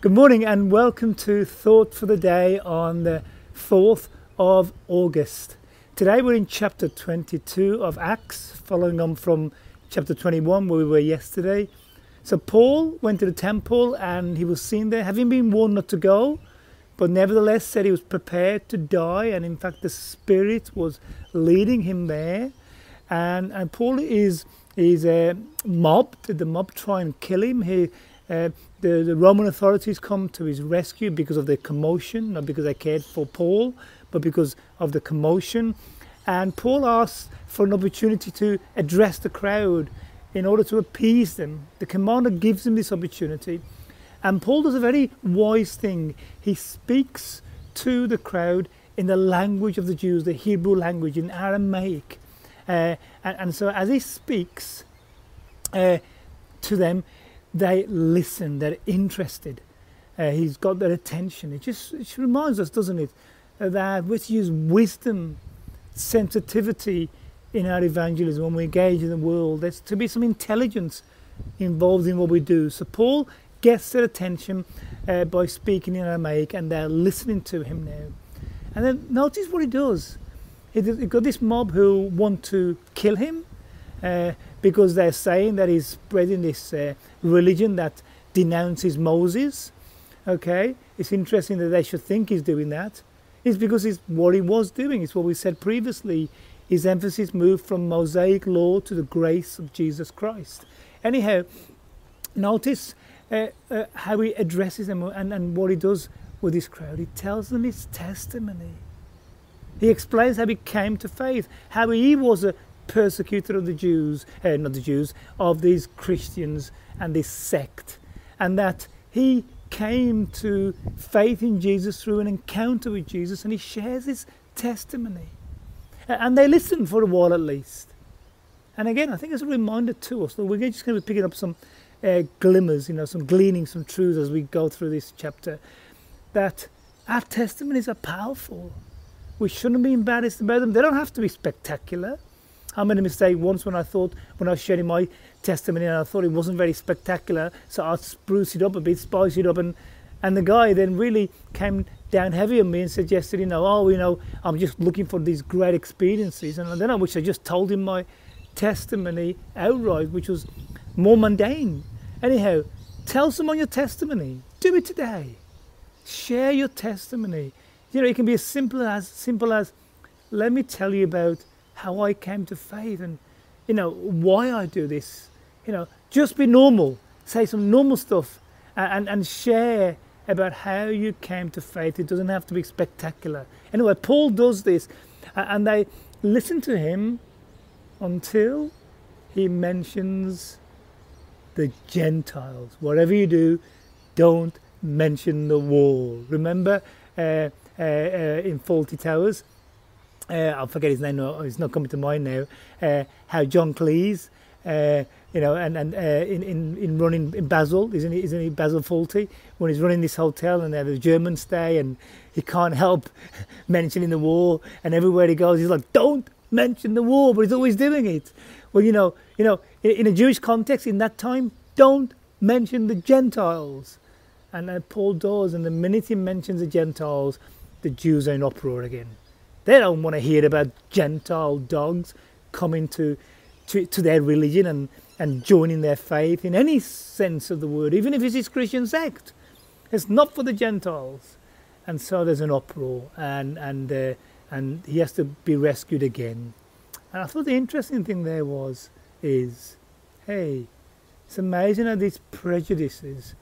Good morning and welcome to Thought for the Day on the 4th of August. Today we're in chapter 22 of Acts, following on from chapter 21 where we were yesterday. So Paul went to the temple and he was seen there, having been warned not to go, but nevertheless said he was prepared to die, and in fact the Spirit was leading him there. And, and Paul is is uh, mobbed. Did the mob try and kill him. He uh, the, the, Roman authorities come to his rescue because of the commotion, not because they cared for Paul, but because of the commotion. And Paul asks for an opportunity to address the crowd in order to appease them. The commander gives him this opportunity. And Paul does a very wise thing. He speaks to the crowd in the language of the Jews, the Hebrew language, in Aramaic. Uh, and, and, so as he speaks uh, to them, they listen, they're interested. Uh, he's got their attention. It just, it reminds us, doesn't it, that we use wisdom, sensitivity in our evangelism when we engage in the world. There's to be some intelligence involved in what we do. So Paul gets their attention uh, by speaking in Aramaic, and they're listening to him now. And then notice what he does. He, he got this mob who want to kill him. Uh, because they're saying that he's spreading this uh, religion that denounces Moses. Okay, it's interesting that they should think he's doing that. It's because it's what he was doing. It's what we said previously. His emphasis moved from Mosaic law to the grace of Jesus Christ. Anyhow, notice uh, uh, how he addresses them and, and what he does with this crowd. He tells them his testimony. He explains how he came to faith, how he was a persecutor of the Jews, uh, not the Jews, of these Christians and this sect, and that he came to faith in Jesus through an encounter with Jesus, and he shares his testimony. And they listen for a while at least. And again, I think it's a reminder to us that we're just going to be picking up some uh, glimmers, you know, some gleaning, some truths as we go through this chapter, that our testimonies are powerful. We shouldn't be embarrassed about them. They don't have to be spectacular. I made a mistake once when I thought, when I was sharing my testimony, and I thought it wasn't very spectacular, so I spruced it up a bit, spiced it up, and and the guy then really came down heavy on me and suggested, you know, oh, you know, I'm just looking for these great experiences, and then I wish I just told him my testimony outright, which was more mundane. Anyhow, tell someone your testimony. Do it today. Share your testimony. You know, it can be as simple as simple as, let me tell you about how I came to faith and, you know, why I do this. You know, just be normal, say some normal stuff and, and, share about how you came to faith. It doesn't have to be spectacular. Anyway, Paul does this and they listen to him until he mentions the Gentiles. Whatever you do, don't mention the wall. Remember uh, uh, uh, in Fawlty Towers, uh, I forget his name, it's not coming to mind now, uh, how John Cleese, uh, you know, and, and uh, in, in, in running in Basil, isn't he, isn't he Basil Fawlty, when he's running this hotel and they have a German stay and he can't help mentioning the war and everywhere he goes he's like, don't mention the war, but he's always doing it. Well, you know, you know, in, in a Jewish context in that time, don't mention the Gentiles. And uh, Paul does, and the minute he mentions the Gentiles, the Jews are in uproar again. They don't want to hear about Gentile dogs coming to, to, to their religion and, and joining their faith in any sense of the word, even if it's this Christian sect. It's not for the Gentiles. And so there's an uproar, and, and, uh, and he has to be rescued again. And I thought the interesting thing there was, is, hey, it's amazing how these prejudices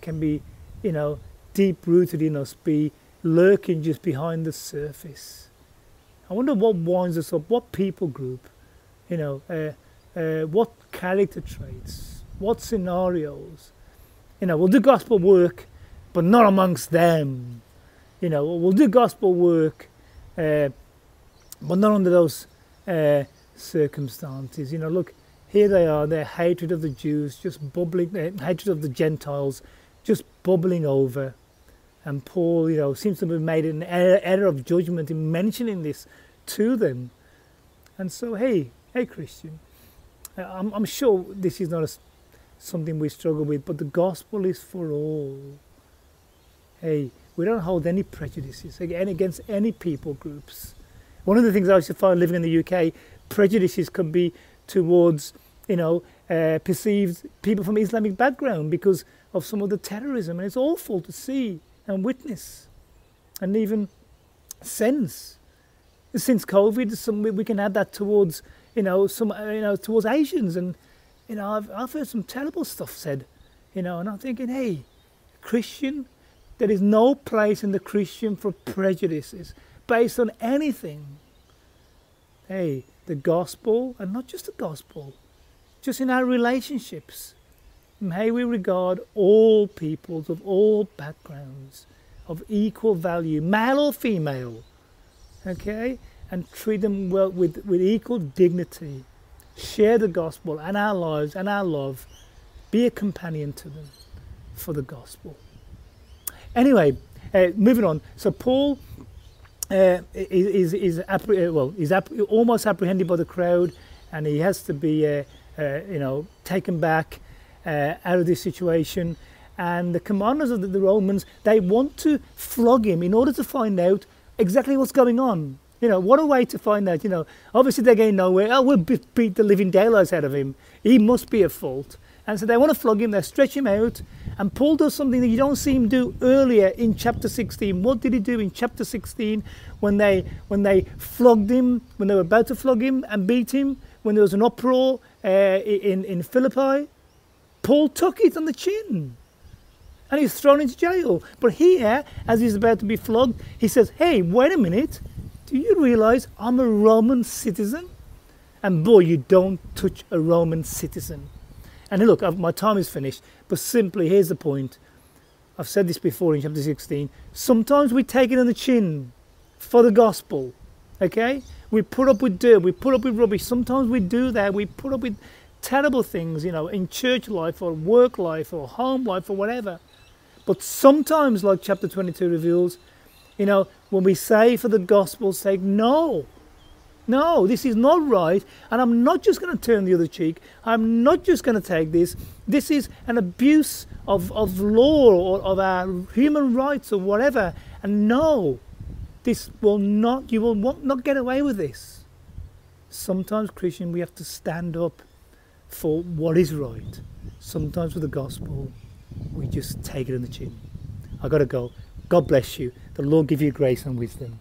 can be, you know, deep rooted in us, be lurking just behind the surface. I wonder what winds us up, what people group, you know, uh, uh, what character traits, what scenarios. You know, we'll do gospel work, but not amongst them. You know, we'll do gospel work, uh, but not under those uh, circumstances. You know, look, here they are, their hatred of the Jews just bubbling, their hatred of the Gentiles just bubbling over. And Paul, you know, seems to have made an error, error of judgment in mentioning this to them. And so, hey, hey, Christian, I'm, I'm sure this is not a, something we struggle with, but the gospel is for all. hey, we don't hold any prejudices against any people groups. One of the things I used to find living in the UK, prejudices can be towards, you know, uh, perceived people from Islamic background because of some of the terrorism, and it's awful to see and witness, and even sense. Since COVID, some, we can add that towards, you know, some, uh, you know, towards Asians, and you know, I've, I've heard some terrible stuff said, you know, and I'm thinking, hey, Christian, there is no place in the Christian for prejudices based on anything. Hey, the gospel, and not just the gospel, just in our relationships. May we regard all peoples of all backgrounds of equal value, male or female, okay, and treat them well with, with equal dignity. Share the gospel and our lives and our love. Be a companion to them for the gospel. Anyway, uh, moving on. So Paul uh, is, is, is well, he's app- almost apprehended by the crowd, and he has to be, uh, uh, you know, taken back uh, out of this situation. And the commanders of the, the Romans, they want to flog him in order to find out exactly what's going on. You know, what a way to find out. You know, obviously they're going nowhere. Oh, we'll beat the living daylights out of him. He must be at fault. And so they want to flog him, they stretch him out. And Paul does something that you don't see him do earlier in chapter 16. What did he do in chapter 16 when they, when they flogged him, when they were about to flog him and beat him, when there was an uproar uh, in, in Philippi? Paul took it on the chin and he's thrown into jail. But here, as he's about to be flogged, he says, Hey, wait a minute. Do you realize I'm a Roman citizen? And boy, you don't touch a Roman citizen. And look, my time is finished, but simply here's the point. I've said this before in chapter 16. Sometimes we take it on the chin for the gospel, okay? We put up with dirt, we put up with rubbish. Sometimes we do that. We put up with terrible things, you know, in church life or work life or home life or whatever. But sometimes, like chapter 22 reveals, you know, when we say for the gospel's sake, no, no, this is not right, and I'm not just going to turn the other cheek. I'm not just going to take this. This is an abuse of, of law or of our human rights or whatever. And no, this will not, you will not get away with this. Sometimes, Christian, we have to stand up for what is right. Sometimes with the gospel, we just take it in the chin. I got to go. God bless you. The Lord give you grace and wisdom.